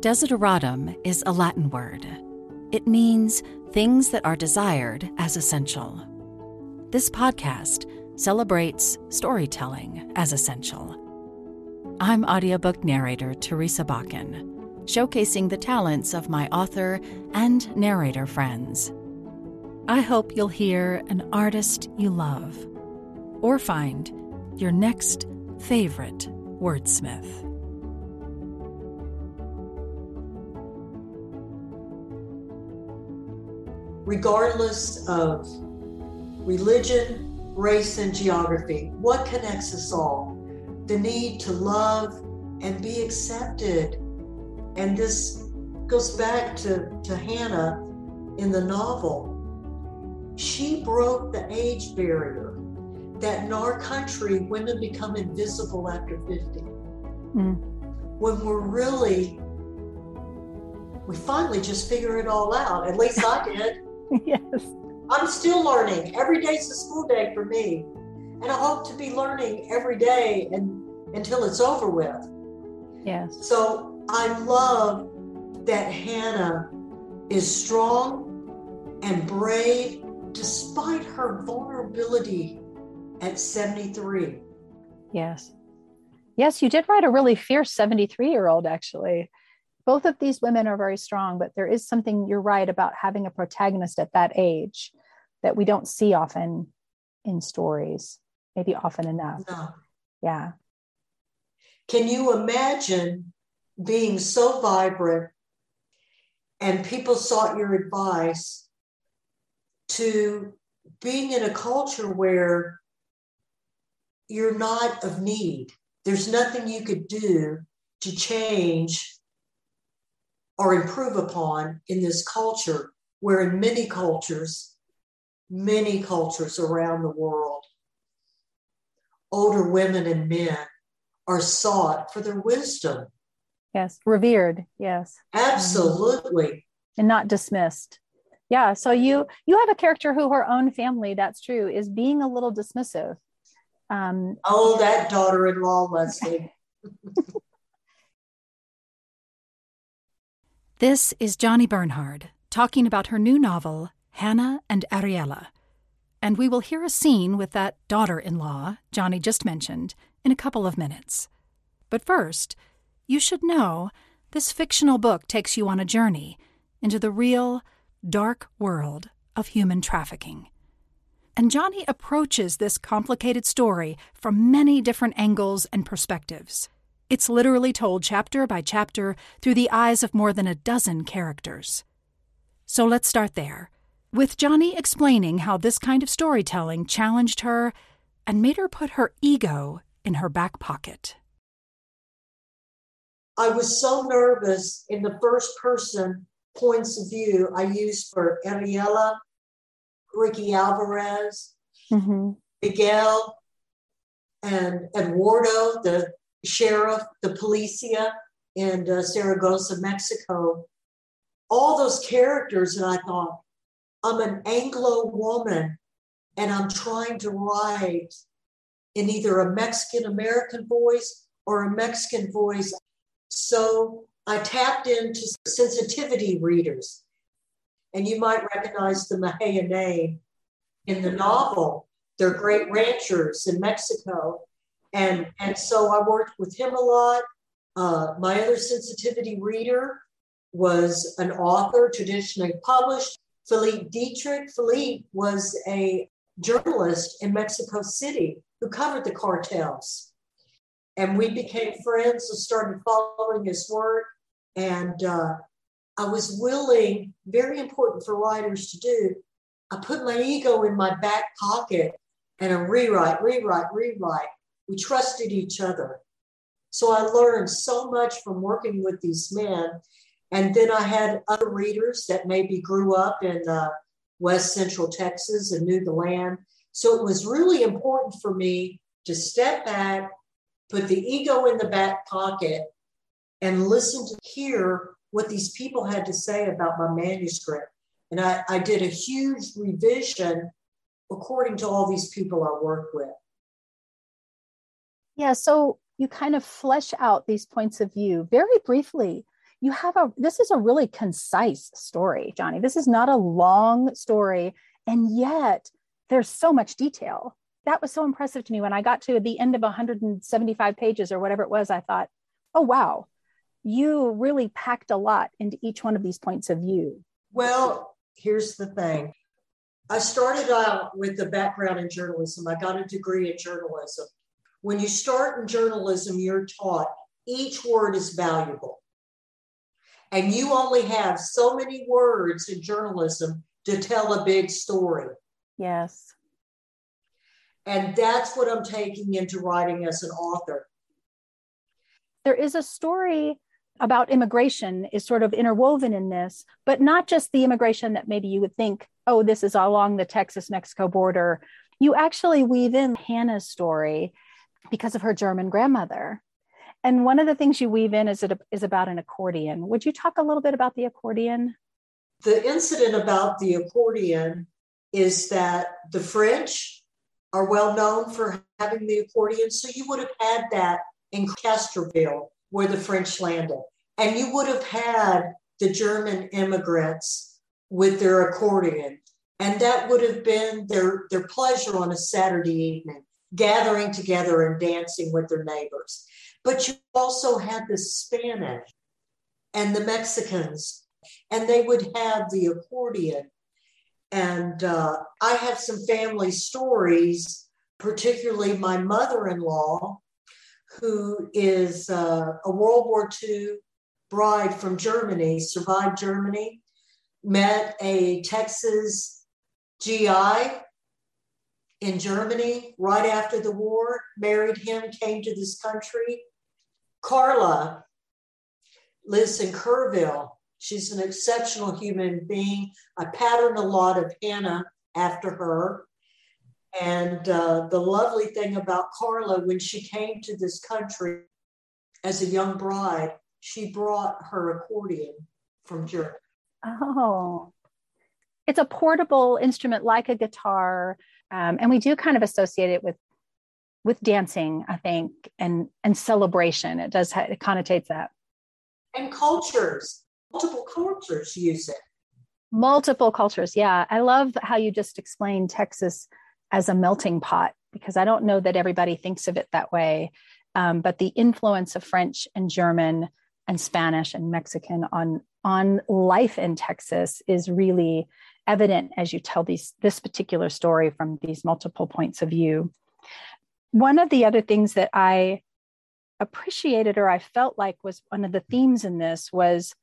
Desideratum is a Latin word. It means things that are desired as essential. This podcast celebrates storytelling as essential. I'm audiobook narrator Teresa Bakken, showcasing the talents of my author and narrator friends. I hope you'll hear an artist you love or find your next favorite wordsmith. Regardless of religion, race, and geography. What connects us all? The need to love and be accepted. And this goes back to, to Hannah in the novel. She broke the age barrier that in our country, women become invisible after 50. Mm. When we're really, we finally just figure it all out. At least I did. yes. I'm still learning. Every day's a school day for me. And I hope to be learning every day and until it's over with. Yes. So I love that Hannah is strong and brave despite her vulnerability at 73. Yes. Yes, you did write a really fierce 73 year old, actually both of these women are very strong, but there is something you're right about having a protagonist at that age that we don't see often in stories, maybe often enough. No. Yeah. Can you imagine being so vibrant and people sought your advice to being in a culture where you're not of need? There's nothing you could do to change or improve upon in this culture, where in many cultures, many cultures around the world, older women and men are sought for their wisdom. Yes, revered. Yes. Absolutely. And not dismissed. Yeah, so you you have a character who her own family, that's true, is being a little dismissive. Um, oh, that daughter-in-law, Leslie. This is Johnnie Bernhard talking about her new novel, Hannah and Ariella. And we will hear a scene with that daughter in law Johnnie just mentioned in a couple of minutes. But first, you should know this fictional book takes you on a journey into the real, dark world of human trafficking. And Johnnie approaches this complicated story from many different angles and perspectives. It's literally told chapter by chapter through the eyes of more than a dozen characters. So let's start there, with Johnnie explaining how this kind of storytelling challenged her and made her put her ego in her back pocket. I was so nervous in the first person points of view I used for Ariella, Ricky Alvarez, mm-hmm. Miguel, and Eduardo, the sheriff, the policia in uh, Zaragoza, Mexico, all those characters. And I thought, I'm an Anglo woman and I'm trying to write in either a Mexican American voice or a Mexican voice. So I tapped into sensitivity readers. And you might recognize the Mahaya name in the novel. They're great ranchers in Mexico. And, and so I worked with him a lot. Uh, my other sensitivity reader was an author, traditionally published, Philippe Dietrich. Philippe was a journalist in Mexico City who covered the cartels. And we became friends and started following his work. And uh, I was willing, very important for writers to do, I put my ego in my back pocket and I rewrite, rewrite, rewrite. We trusted each other. So I learned so much from working with these men. And then I had other readers that maybe grew up in uh, West Central Texas and knew the land. So it was really important for me to step back, put the ego in the back pocket, and listen to hear what these people had to say about my manuscript. And I, I did a huge revision according to all these people I worked with. Yeah, so you kind of flesh out these points of view very briefly. you have a this is a really concise story johnnie. This is not a long story and yet there's so much detail. That was so impressive to me when i got to the end of 175 pages or whatever it was i thought oh wow you really packed a lot into each one of these points of view. Well here's the thing. I started out with the background in journalism. I got a degree in journalism when you start in journalism you're taught each word is valuable and you only have so many words in journalism to tell a big story. Yes. And that's what I'm taking into writing as an author. There is a story about immigration is sort of interwoven in this, but not just the immigration that maybe you would think, oh, this is along the Texas Mexico border. You actually weave in Hannah's story because of her German grandmother. And one of the things you weave in is, it, is about an accordion. Would you talk a little bit about the accordion? The incident about the accordion is that the French are well known for having the accordion. So you would have had that in Castroville, where the French landed. And you would have had the German immigrants with their accordion. And that would have been their, their pleasure on a Saturday evening, gathering together and dancing with their neighbors. But you also had the Spanish and the Mexicans, and they would have the accordion. And uh, I have some family stories, particularly my mother in law, who is uh, a World War II bride from Germany, survived Germany, met a Texas GI in Germany right after the war, married him, came to this country, Carla lives in Kerrville. She's an exceptional human being. I patterned a lot of Hannah after her. And uh, the lovely thing about Carla, when she came to this country as a young bride, she brought her accordion from Germany. Oh, it's a portable instrument like a guitar. Um, and we do kind of associate it with with dancing, I think, and and celebration. It does it connotates that. And cultures, multiple cultures use it. Multiple cultures, yeah. I love how you just explained Texas as a melting pot because I don't know that everybody thinks of it that way. Um, but the influence of French and German and Spanish and Mexican on on life in Texas is really evident as you tell these this particular story from these multiple points of view one of the other things that I appreciated or I felt like was one of the themes in this was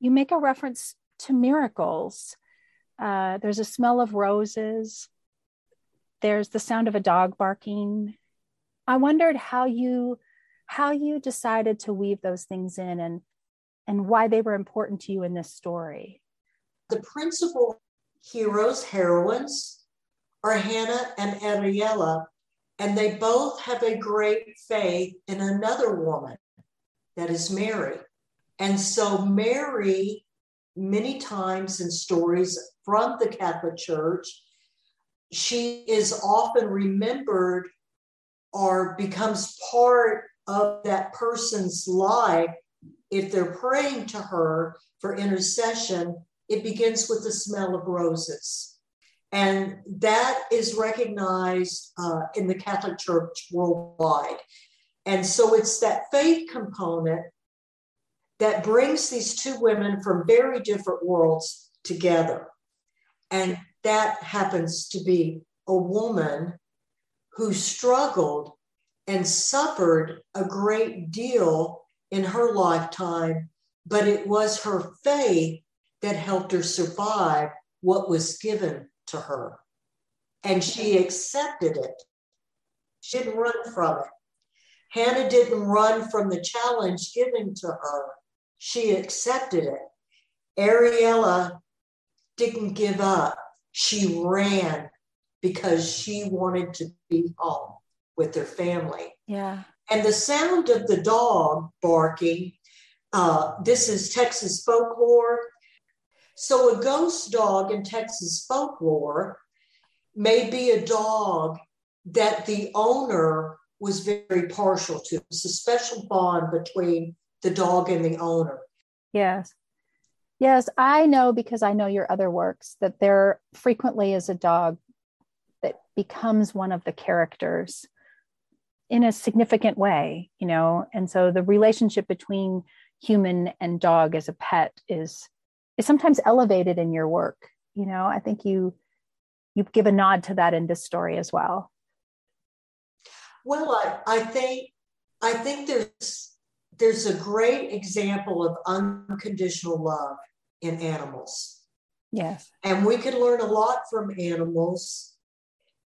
you make a reference to miracles. Uh, there's a smell of roses. There's the sound of a dog barking. I wondered how you how you decided to weave those things in and and why they were important to you in this story. The principal heroes, heroines, are Hannah and Ariella, and they both have a great faith in another woman, that is Mary. And so, Mary, many times in stories from the Catholic Church, she is often remembered or becomes part of that person's life. If they're praying to her for intercession, it begins with the smell of roses. And that is recognized uh, in the Catholic Church worldwide. And so it's that faith component that brings these two women from very different worlds together. And that happens to be a woman who struggled and suffered a great deal in her lifetime, but it was her faith that helped her survive what was given to her. And she accepted it. She didn't run from it. Hannah didn't run from the challenge given to her. She accepted it. Ariella didn't give up. She ran because she wanted to be home with her family. Yeah. And the sound of the dog barking, uh, this is Texas folklore. So, a ghost dog in Texas folklore may be a dog that the owner was very partial to. It's a special bond between the dog and the owner. Yes. Yes, I know because I know your other works that there frequently is a dog that becomes one of the characters in a significant way, you know, and so the relationship between human and dog as a pet is is sometimes elevated in your work. You know, I think you you give a nod to that in this story as well. Well, I, I think I think there's there's a great example of unconditional love in animals. Yes. And we can learn a lot from animals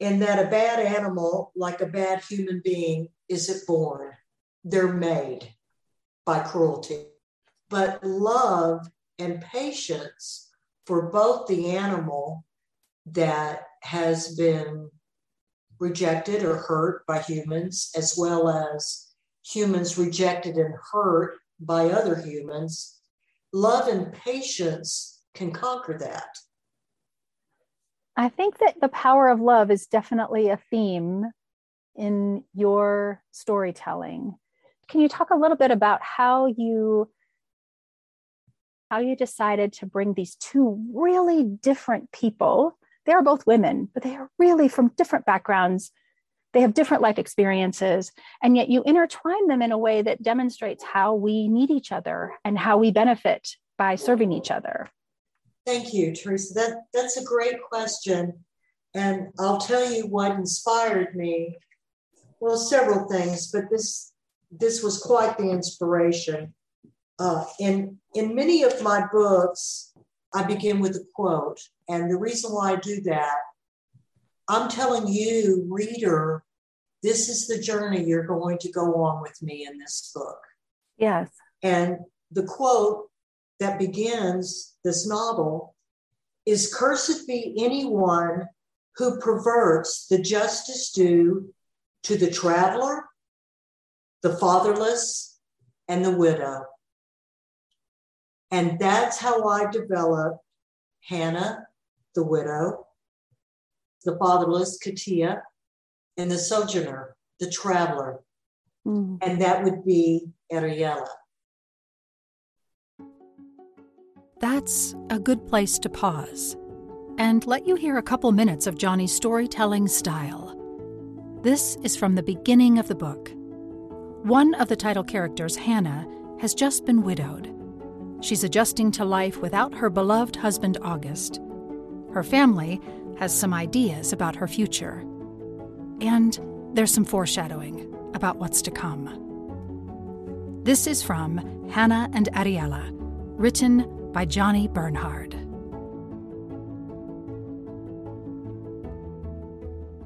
in that a bad animal, like a bad human being, isn't born. They're made by cruelty. But love and patience for both the animal that has been rejected or hurt by humans, as well as humans rejected and hurt by other humans, love and patience can conquer that. I think that the power of love is definitely a theme in your storytelling. Can you talk a little bit about how you how you decided to bring these two really different people? They are both women, but they are really from different backgrounds they have different life experiences, and yet you intertwine them in a way that demonstrates how we need each other and how we benefit by serving each other. Thank you, Teresa. That, that's a great question. And I'll tell you what inspired me. Well, several things, but this this was quite the inspiration. Uh, in in many of my books, I begin with a quote, and the reason why I do that I'm telling you, reader, this is the journey you're going to go on with me in this book. Yes. And the quote that begins this novel is Cursed be anyone who perverts the justice due to the traveler, the fatherless, and the widow. And that's how I developed Hannah, the widow, the fatherless, Katia, and the sojourner, the traveler. Mm. And that would be Ariella. That's a good place to pause and let you hear a couple minutes of Johnnie's storytelling style. This is from the beginning of the book. One of the title characters, Hannah, has just been widowed. She's adjusting to life without her beloved husband, August. Her family has some ideas about her future. And there's some foreshadowing about what's to come. This is from Hannah and Ariella, written by Johnnie Bernhard.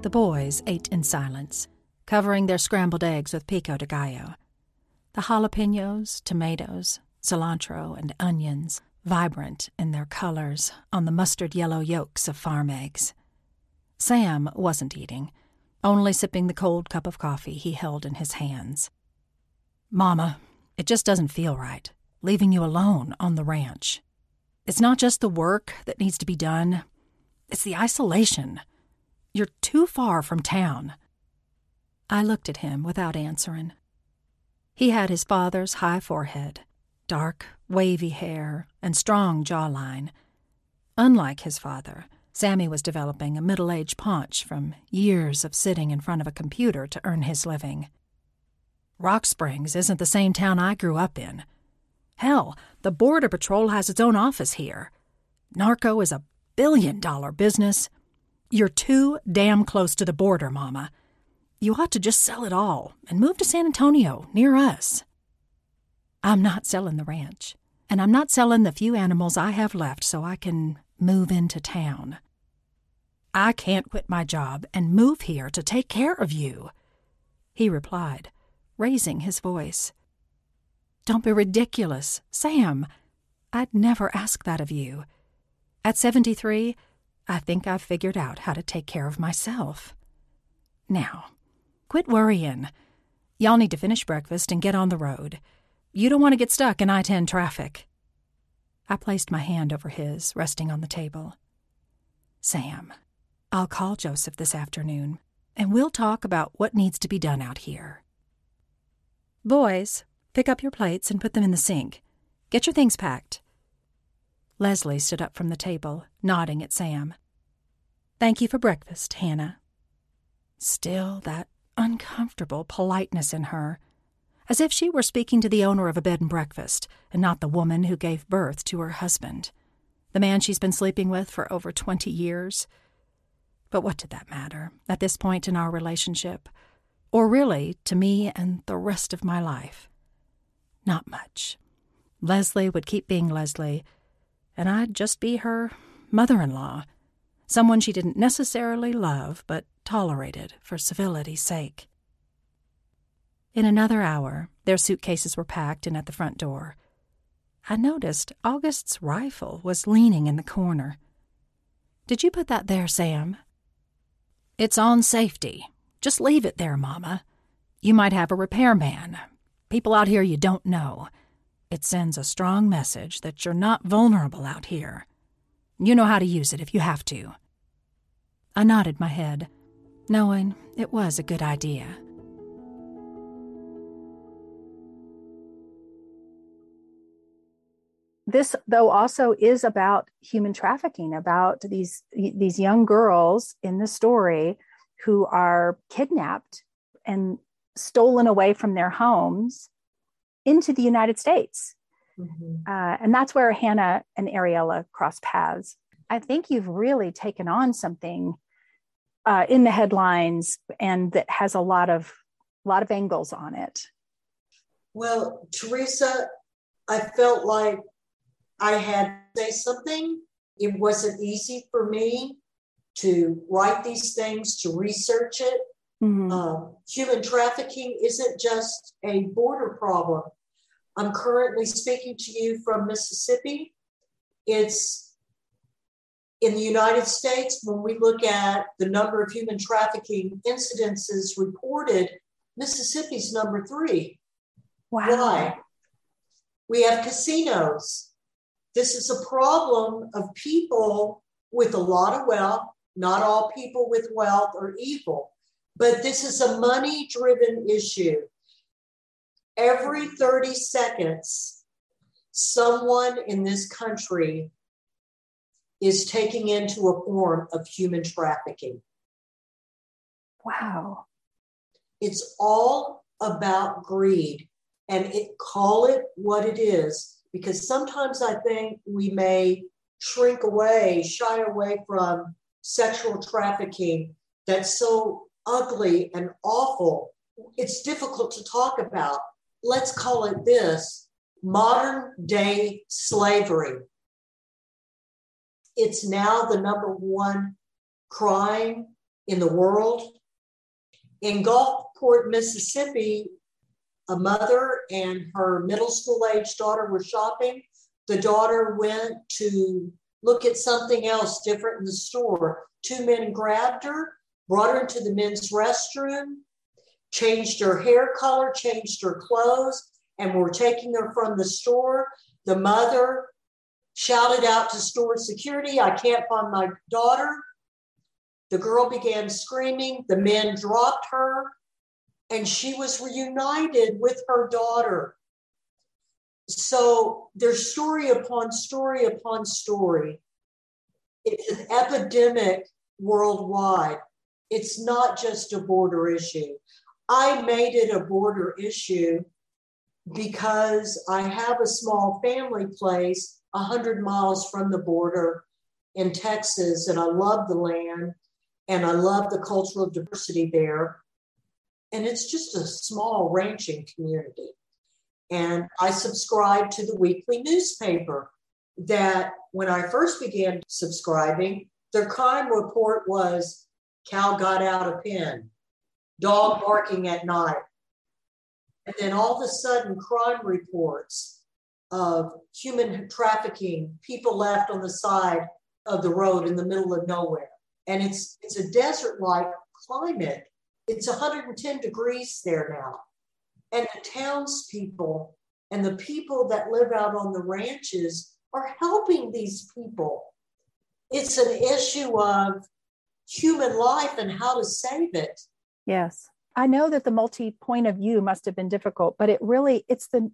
The boys ate in silence, covering their scrambled eggs with pico de gallo. The jalapenos, tomatoes, cilantro, and onions vibrant in their colors on the mustard yellow yolks of farm eggs. Sam wasn't eating, only sipping the cold cup of coffee he held in his hands. Mama, it just doesn't feel right, leaving you alone on the ranch. It's not just the work that needs to be done, it's the isolation. You're too far from town. I looked at him without answering. He had his father's high forehead, dark, wavy hair, and strong jawline. Unlike his father, Sammy was developing a middle aged paunch from years of sitting in front of a computer to earn his living. Rock Springs isn't the same town I grew up in. Hell, the Border Patrol has its own office here. Narco is a billion dollar business. You're too damn close to the border, Mama. You ought to just sell it all and move to San Antonio, near us. I'm not selling the ranch, and I'm not selling the few animals I have left so I can move into town. I can't quit my job and move here to take care of you, he replied, raising his voice. Don't be ridiculous, Sam. I'd never ask that of you. At 73, I think I've figured out how to take care of myself. Now, quit worrying. Y'all need to finish breakfast and get on the road. You don't want to get stuck in I 10 traffic. I placed my hand over his, resting on the table. Sam, I'll call Joseph this afternoon, and we'll talk about what needs to be done out here. Boys, pick up your plates and put them in the sink. Get your things packed. Leslie stood up from the table, nodding at Sam. Thank you for breakfast, Hannah. Still, that uncomfortable politeness in her, as if she were speaking to the owner of a bed and breakfast, and not the woman who gave birth to her husband, the man she's been sleeping with for over twenty years. But what did that matter at this point in our relationship? Or really, to me and the rest of my life? Not much. Leslie would keep being Leslie, and I'd just be her mother in law, someone she didn't necessarily love but tolerated for civility's sake. In another hour, their suitcases were packed and at the front door. I noticed August's rifle was leaning in the corner. Did you put that there, Sam? It's on safety. Just leave it there, Mama. You might have a repairman. People out here you don't know. It sends a strong message that you're not vulnerable out here. You know how to use it if you have to. I nodded my head, knowing it was a good idea. This, though, also is about human trafficking, about these, these young girls in the story who are kidnapped and stolen away from their homes into the United States. Mm-hmm. Uh, and that's where Hannah and Ariella cross paths. I think you've really taken on something uh, in the headlines and that has a lot of a lot of angles on it. Well, Teresa, I felt like I had to say something. It wasn't easy for me to write these things, to research it. Mm-hmm. Uh, human trafficking isn't just a border problem. I'm currently speaking to you from Mississippi. It's in the United States, when we look at the number of human trafficking incidences reported, Mississippi's number three. Wow. Why? We have casinos. This is a problem of people with a lot of wealth. Not all people with wealth are evil, but this is a money driven issue every 30 seconds, someone in this country is taking into a form of human trafficking. Wow. It's all about greed and it call it what it is because sometimes I think we may shrink away, shy away from sexual trafficking that's so ugly and awful. It's difficult to talk about let's call it this modern day slavery. It's now the number one crime in the world. In Gulfport, Mississippi, a mother and her middle school age daughter were shopping. The daughter went to look at something else different in the store. Two men grabbed her, brought her into the men's restroom, changed her hair color, changed her clothes, and were taking her from the store. The mother shouted out to store security, I can't find my daughter. The girl began screaming. The men dropped her, and she was reunited with her daughter. So there's story upon story upon story. It's an epidemic worldwide. It's not just a border issue. I made it a border issue because I have a small family place 100 miles from the border in Texas, and I love the land and I love the cultural diversity there. And it's just a small ranching community. And I subscribe to the weekly newspaper that when I first began subscribing, their crime report was cow got out of pen dog barking at night. And then all of a sudden, crime reports of human trafficking, people left on the side of the road in the middle of nowhere. And it's it's a desert-like climate. It's 110 degrees there now. And the townspeople and the people that live out on the ranches are helping these people. It's an issue of human life and how to save it. Yes. I know that the multi point of view must have been difficult, but it really it's the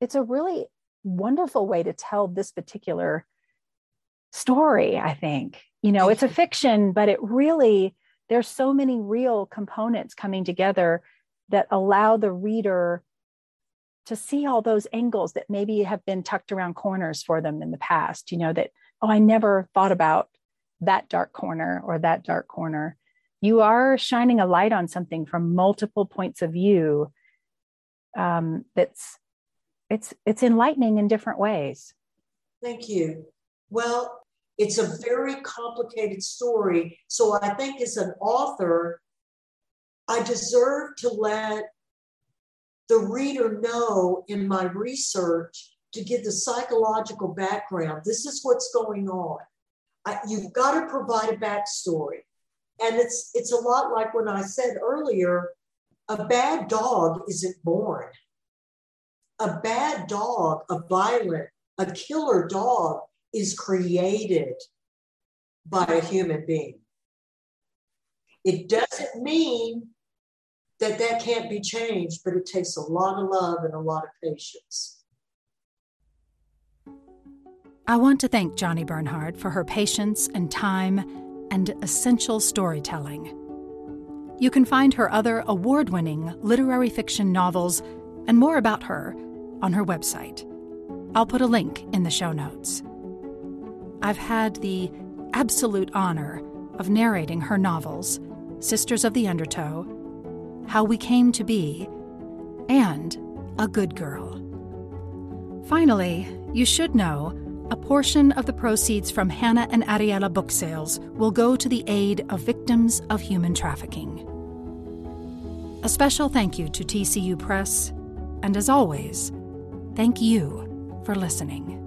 it's a really wonderful way to tell this particular story, I think. You know, it's a fiction, but it really, there's so many real components coming together that allow the reader to see all those angles that maybe have been tucked around corners for them in the past. You know, that, oh, I never thought about that dark corner or that dark corner. You are shining a light on something from multiple points of view um, that's it's it's enlightening in different ways. Thank you. Well, it's a very complicated story. So I think as an author, I deserve to let the reader know in my research to give the psychological background. This is what's going on. I, you've got to provide a backstory. And it's it's a lot like when I said earlier, a bad dog isn't born. A bad dog, a violent, a killer dog is created by a human being. It doesn't mean that that can't be changed, but it takes a lot of love and a lot of patience. I want to thank Johnnie Bernhard for her patience and time and essential storytelling. You can find her other award winning literary fiction novels and more about her on her website. I'll put a link in the show notes. I've had the absolute honor of narrating her novels, Sisters of the Undertow, How We Came to Be, and A Good Girl. Finally, you should know a portion of the proceeds from Hannah and Ariella book sales will go to the aid of victims of human trafficking. A special thank you to TCU Press, and as always, thank you for listening.